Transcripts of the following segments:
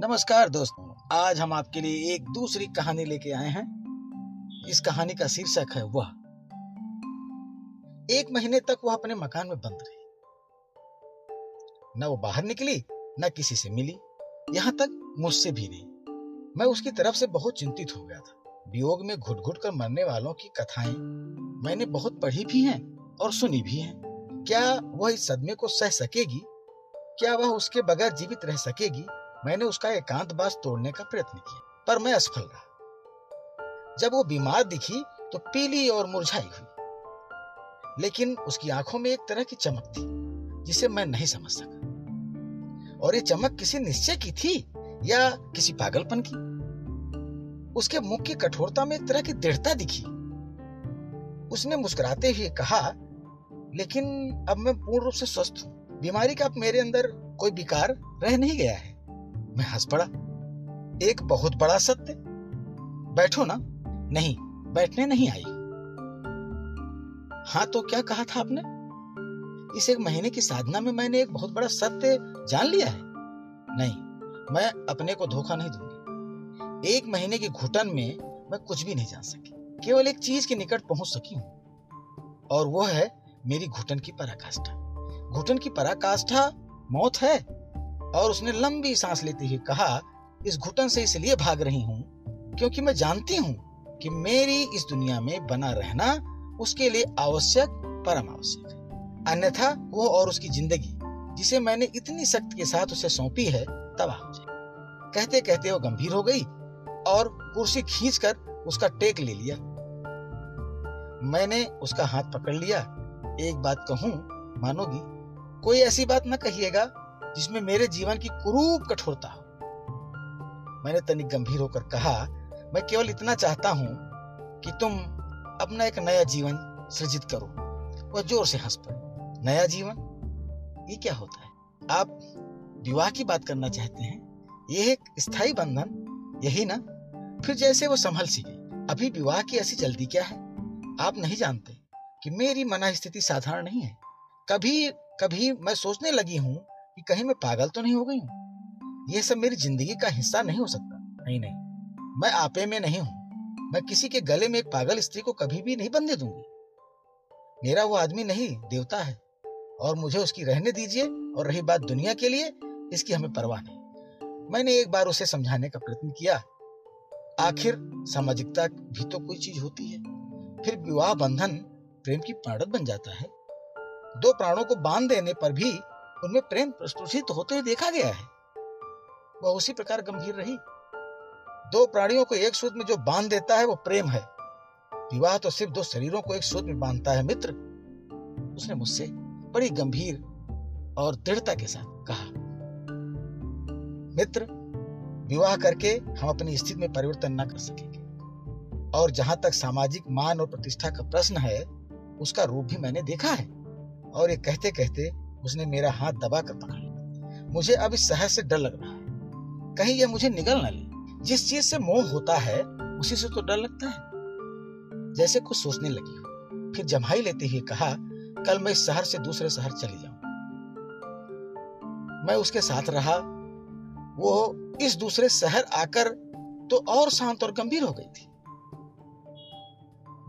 नमस्कार दोस्तों, आज हम आपके लिए एक दूसरी कहानी लेके आए हैं। इस कहानी का शीर्षक है वह। एक महीने तक वह अपने मकान में बंद रही। न वो बाहर निकली, न किसी से मिली। यहाँ तक मुझसे भी नहीं। मैं उसकी तरफ़ से बहुत चिंतित हो गया था। वियोग में घुट घुट कर मरने वालों की कथाएँ मैंने बहुत पढ़ी भी हैं और सुनी भी हैं। क्या वह इस सदमे को सह सकेगी? क्या वह उसके बगैर जीवित रह सकेगी? मैंने उसका एकांतवास तोड़ने का प्रयत्न किया, पर मैं असफल रहा। जब वो बीमार दिखी तो पीली और मुरझाई हुई। लेकिन उसकी आँखों में एक तरह की चमक थी, जिसे मैं नहीं समझ सका। और ये चमक किसी निश्चय की थी, या किसी पागलपन की? उसके मुख की कठोरता में एक तरह की दृढ़ता दिखी। उसने मुस्कुराते हुए कहा, लेकिन अब मैं पूर्ण रूप से स्वस्थ हूँ। बीमारी का अब मेरे अंदर कोई विकार रह नहीं गया है। मैं हंस पड़ा। एक बहुत बड़ा सत्य? बैठो ना। नहीं, बैठने नहीं आई। हाँ तो क्या कहा था आपने? इस एक महीने की साधना में मैंने एक बहुत बड़ा सत्य जान लिया है। नहीं, मैं अपने को धोखा नहीं दूँगी। एक महीने की घुटन में मैं कुछ भी नहीं जान सकी। केवल एक चीज़ के निकट पहुँच सकी हूँ। और वो है मेरी घुटन की पराकाष्ठा। घुटन की पराकाष्ठा मौत है। और उसने लंबी सांस लेते हुए कहा, इस घुटन से इसलिए भाग रही हूँ, क्योंकि मैं जानती हूँ कि मेरी इस दुनिया में बना रहना उसके लिए आवश्यक, परम आवश्यक अन्यथा वो और उसकी ज़िंदगी, जिसे मैंने इतनी शक्ति के साथ उसे सौंपी है, तबाह हो जाए कहते कहते वो गंभीर हो गई और कुर्सी खींचकर उसका टेक ले लिया। मैंने उसका हाथ पकड़ लिया। एक बात कहूँ, मानोगी, कोई ऐसी बात न कहिएगा जिसमें मेरे जीवन की कुरूप कठोरता हो। मैंने तनिक गंभीर होकर कहा, मैं केवल इतना चाहता हूँ कि तुम अपना एक नया जीवन सृजित करो वह ज़ोर से हंस पड़े। नया जीवन? ये क्या होता है? आप विवाह की बात करना चाहते हैं? यह एक स्थायी बंधन? यही ना? फिर जैसे वो संभल सी गई अभी विवाह की ऐसी जल्दी क्या है? आप नहीं जानते कि मेरी मना स्थिति साधारण नहीं है। कभी कभी मैं सोचने लगी हूँ कि कहीं मैं पागल तो नहीं हो गई हूँ? यह सब मेरी ज़िंदगी का हिस्सा नहीं हो सकता। नहीं नहीं। मैं आपे में नहीं हूँ। मैं किसी के गले में एक पागल स्त्री को कभी भी नहीं बंधे दूँगी। मेरा वो आदमी नहीं, देवता है। और मुझे उसकी रहने दीजिए और रही बात दुनिया के लिए, इसकी हमें परवाह नहीं। मैंने एक बार उसे समझाने का प्रयत्न किया। आखिर सामाजिकता भी तो कोई चीज़ होती है। फिर विवाह बंधन प्रेम की प्राणत बन जाता है। दो प्राणों को बाँध देने पर भी उनमें प्रेम प्रस्तुषित होते हुए देखा गया है। वह उसी प्रकार गंभीर रही। दो प्राणियों को एक सूत्र में जो बाँध देता है, वो प्रेम है। विवाह तो सिर्फ़ दो शरीरों को एक सूत्र में बांधता है, मित्र। उसने मुझसे बड़ी गंभीर और दृढ़ता के साथ कहा, मित्र, विवाह करके हम अपनी स्थिति में परिवर्तन न कर सकेंगे। और जहाँ तक सामाजिक मान और प्रतिष्ठा का प्रश्न है, उसका रूप भी मैंने देखा है। और ये कहते कहते उसने मेरा हाथ दबा कर पकड़ लिया। मुझे अब इस शहर से डर लग रहा है। कहीं यह मुझे निगल न ले। जिस चीज़ से मोह होता है, उसी से तो डर लगता है। जैसे कुछ सोचने लगी हो, फिर जमाई लेते हुए कहा, कल मैं इस शहर से दूसरे शहर चली जाऊँ। मैं उसके साथ रहा। वो इस दूसरे शहर आकर तो और शांत और गंभीर हो गई थी।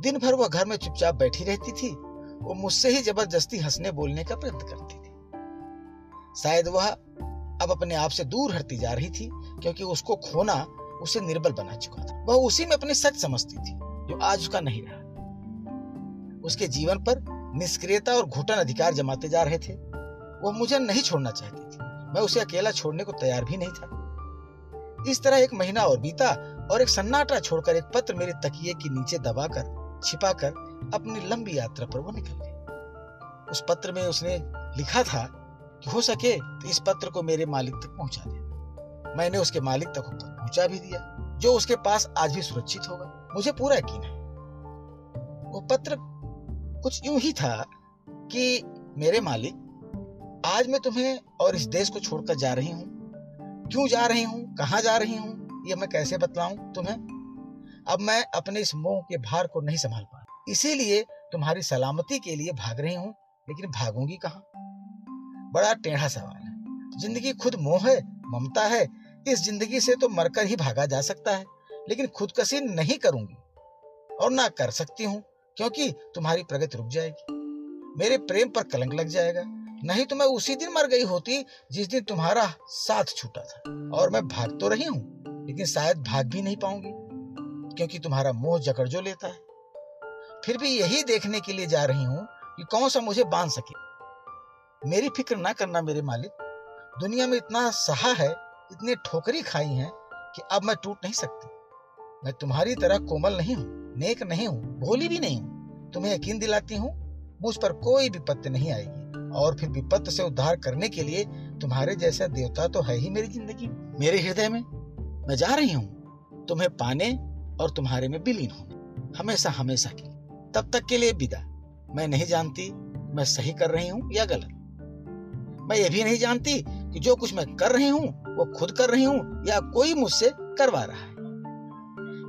दिन भर वह घर में चुपचाप बैठी रहती थी। वो मुझसे ही ज़बरदस्ती हंसने बोलने का प्रयत्न करती थी। शायद वह अब अपने आप से दूर हटती जा रही थी, क्योंकि उसको खोना उसे निर्बल बना चुका था। वह उसी में अपनी सच समझती थी, जो आज उसका नहीं रहा। उसके जीवन पर निष्क्रियता और घुटन अधिकार जमाते जा रहे थे। वो मुझे नहीं छोड़ना चाहती थी। मैं उसे अकेला छोड़ने को तैयार भी नहीं था। इस तरह एक महीना और बीता, और एक सन्नाटा छोड़कर एक पत्र मेरे तकिए के नीचे दबाकर, छिपाकर, अपनी लंबी यात्रा पर वो निकल गई। उस पत्र में उसने लिखा था कि हो सके तो इस पत्र को मेरे मालिक तक पहुँचा दे। मैंने उसके मालिक तक पहुँचा भी दिया, जो उसके पास आज भी सुरक्षित होगा। मुझे पूरा यकीन है। वो पत्र कुछ यूँ ही था कि मेरे मालिक, आज मैं तुम्हें और इस देश को छोड़कर जा रही हूँ। क्यों जा रही हूँ? कहाँ जा रही हूँ? ये मैं कैसे बतलाऊं तुम्हें? अब मैं अपने इस मोह के भार को नहीं संभाल पा इसीलिए तुम्हारी सलामती के लिए भाग रही हूँ, लेकिन भागूँगी कहाँ? बड़ा टेढ़ा सवाल है। ज़िंदगी खुद मोह है, ममता है, इस ज़िंदगी से तो मरकर ही भागा जा सकता है, लेकिन खुदकशी नहीं करूँगी और ना कर सकती हूँ, क्योंकि तुम्हारी प्रगति रुक जाएगी। मेरे प्रेम पर कलंक लग जाएगा, नहीं तो मैं उसी दिन मर गई होती जिस दिन तुम्हारा साथ छूटा था। और मैं भाग तो रही हूँ, लेकिन शायद भाग भी नहीं पाऊँगी, क्योंकि तुम्हारा मोह जकड़ जो लेता है। फिर भी यही देखने के लिए जा रही हूँ कि कौन सा मुझे बाँध सके। मेरी फ़िक्र ना करना मेरे मालिक। दुनिया में इतना सहा है, इतने ठोकरी खाई हैं कि अब मैं टूट नहीं सकती। मैं तुम्हारी तरह कोमल नहीं हूँ, नेक नहीं हूँ, भोली भी नहीं हूँ। तुम्हें यकीन दिलाती हूँ, मुझ पर कोई विपत्ति नहीं आएगी। और फिर विपत्त से उद्धार करने के लिए तुम्हारे जैसा देवता तो है ही मेरी ज़िंदगी। मेरे हृदय में मैं जा रही हूँ, तुम्हें पाने और तुम्हारे में विलीन होने। हमेशा हमेशा के तब तक के लिए विदा। मैं नहीं जानती मैं सही कर रही हूँ या गलत। मैं ये भी नहीं जानती कि जो कुछ मैं कर रही हूँ, वो खुद कर रही हूँ या कोई मुझसे करवा रहा है।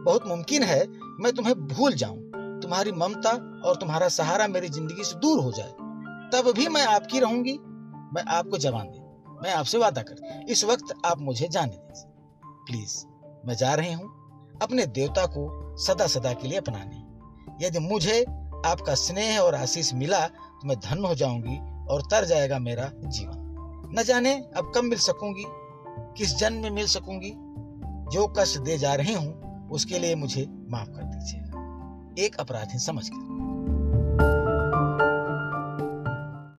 बहुत मुमकिन है मैं तुम्हें भूल जाऊँ, तुम्हारी ममता और तुम्हारा सहारा मेरी ज़िंदगी से दूर हो जाए। तब भी मैं आपकी रहूँगी, मैं आपको जवान दे मैं आपसे वादा कर इस वक्त आप मुझे जाने दें प्लीज़, मैं जा रही हूँ अपने देवता को सदा सदा के लिए अपनाने। यदि मुझे आपका स्नेह और आशीष मिला तो मैं धन्य हो जाऊँगी और तर जाएगा मेरा जीवन। न जाने अब कब मिल सकूँगी, किस जन्म में मिल सकूँगी, जो कष्ट दे जा रही हूँ, उसके लिए मुझे माफ़ कर दीजिएगा एक अपराधी समझ कर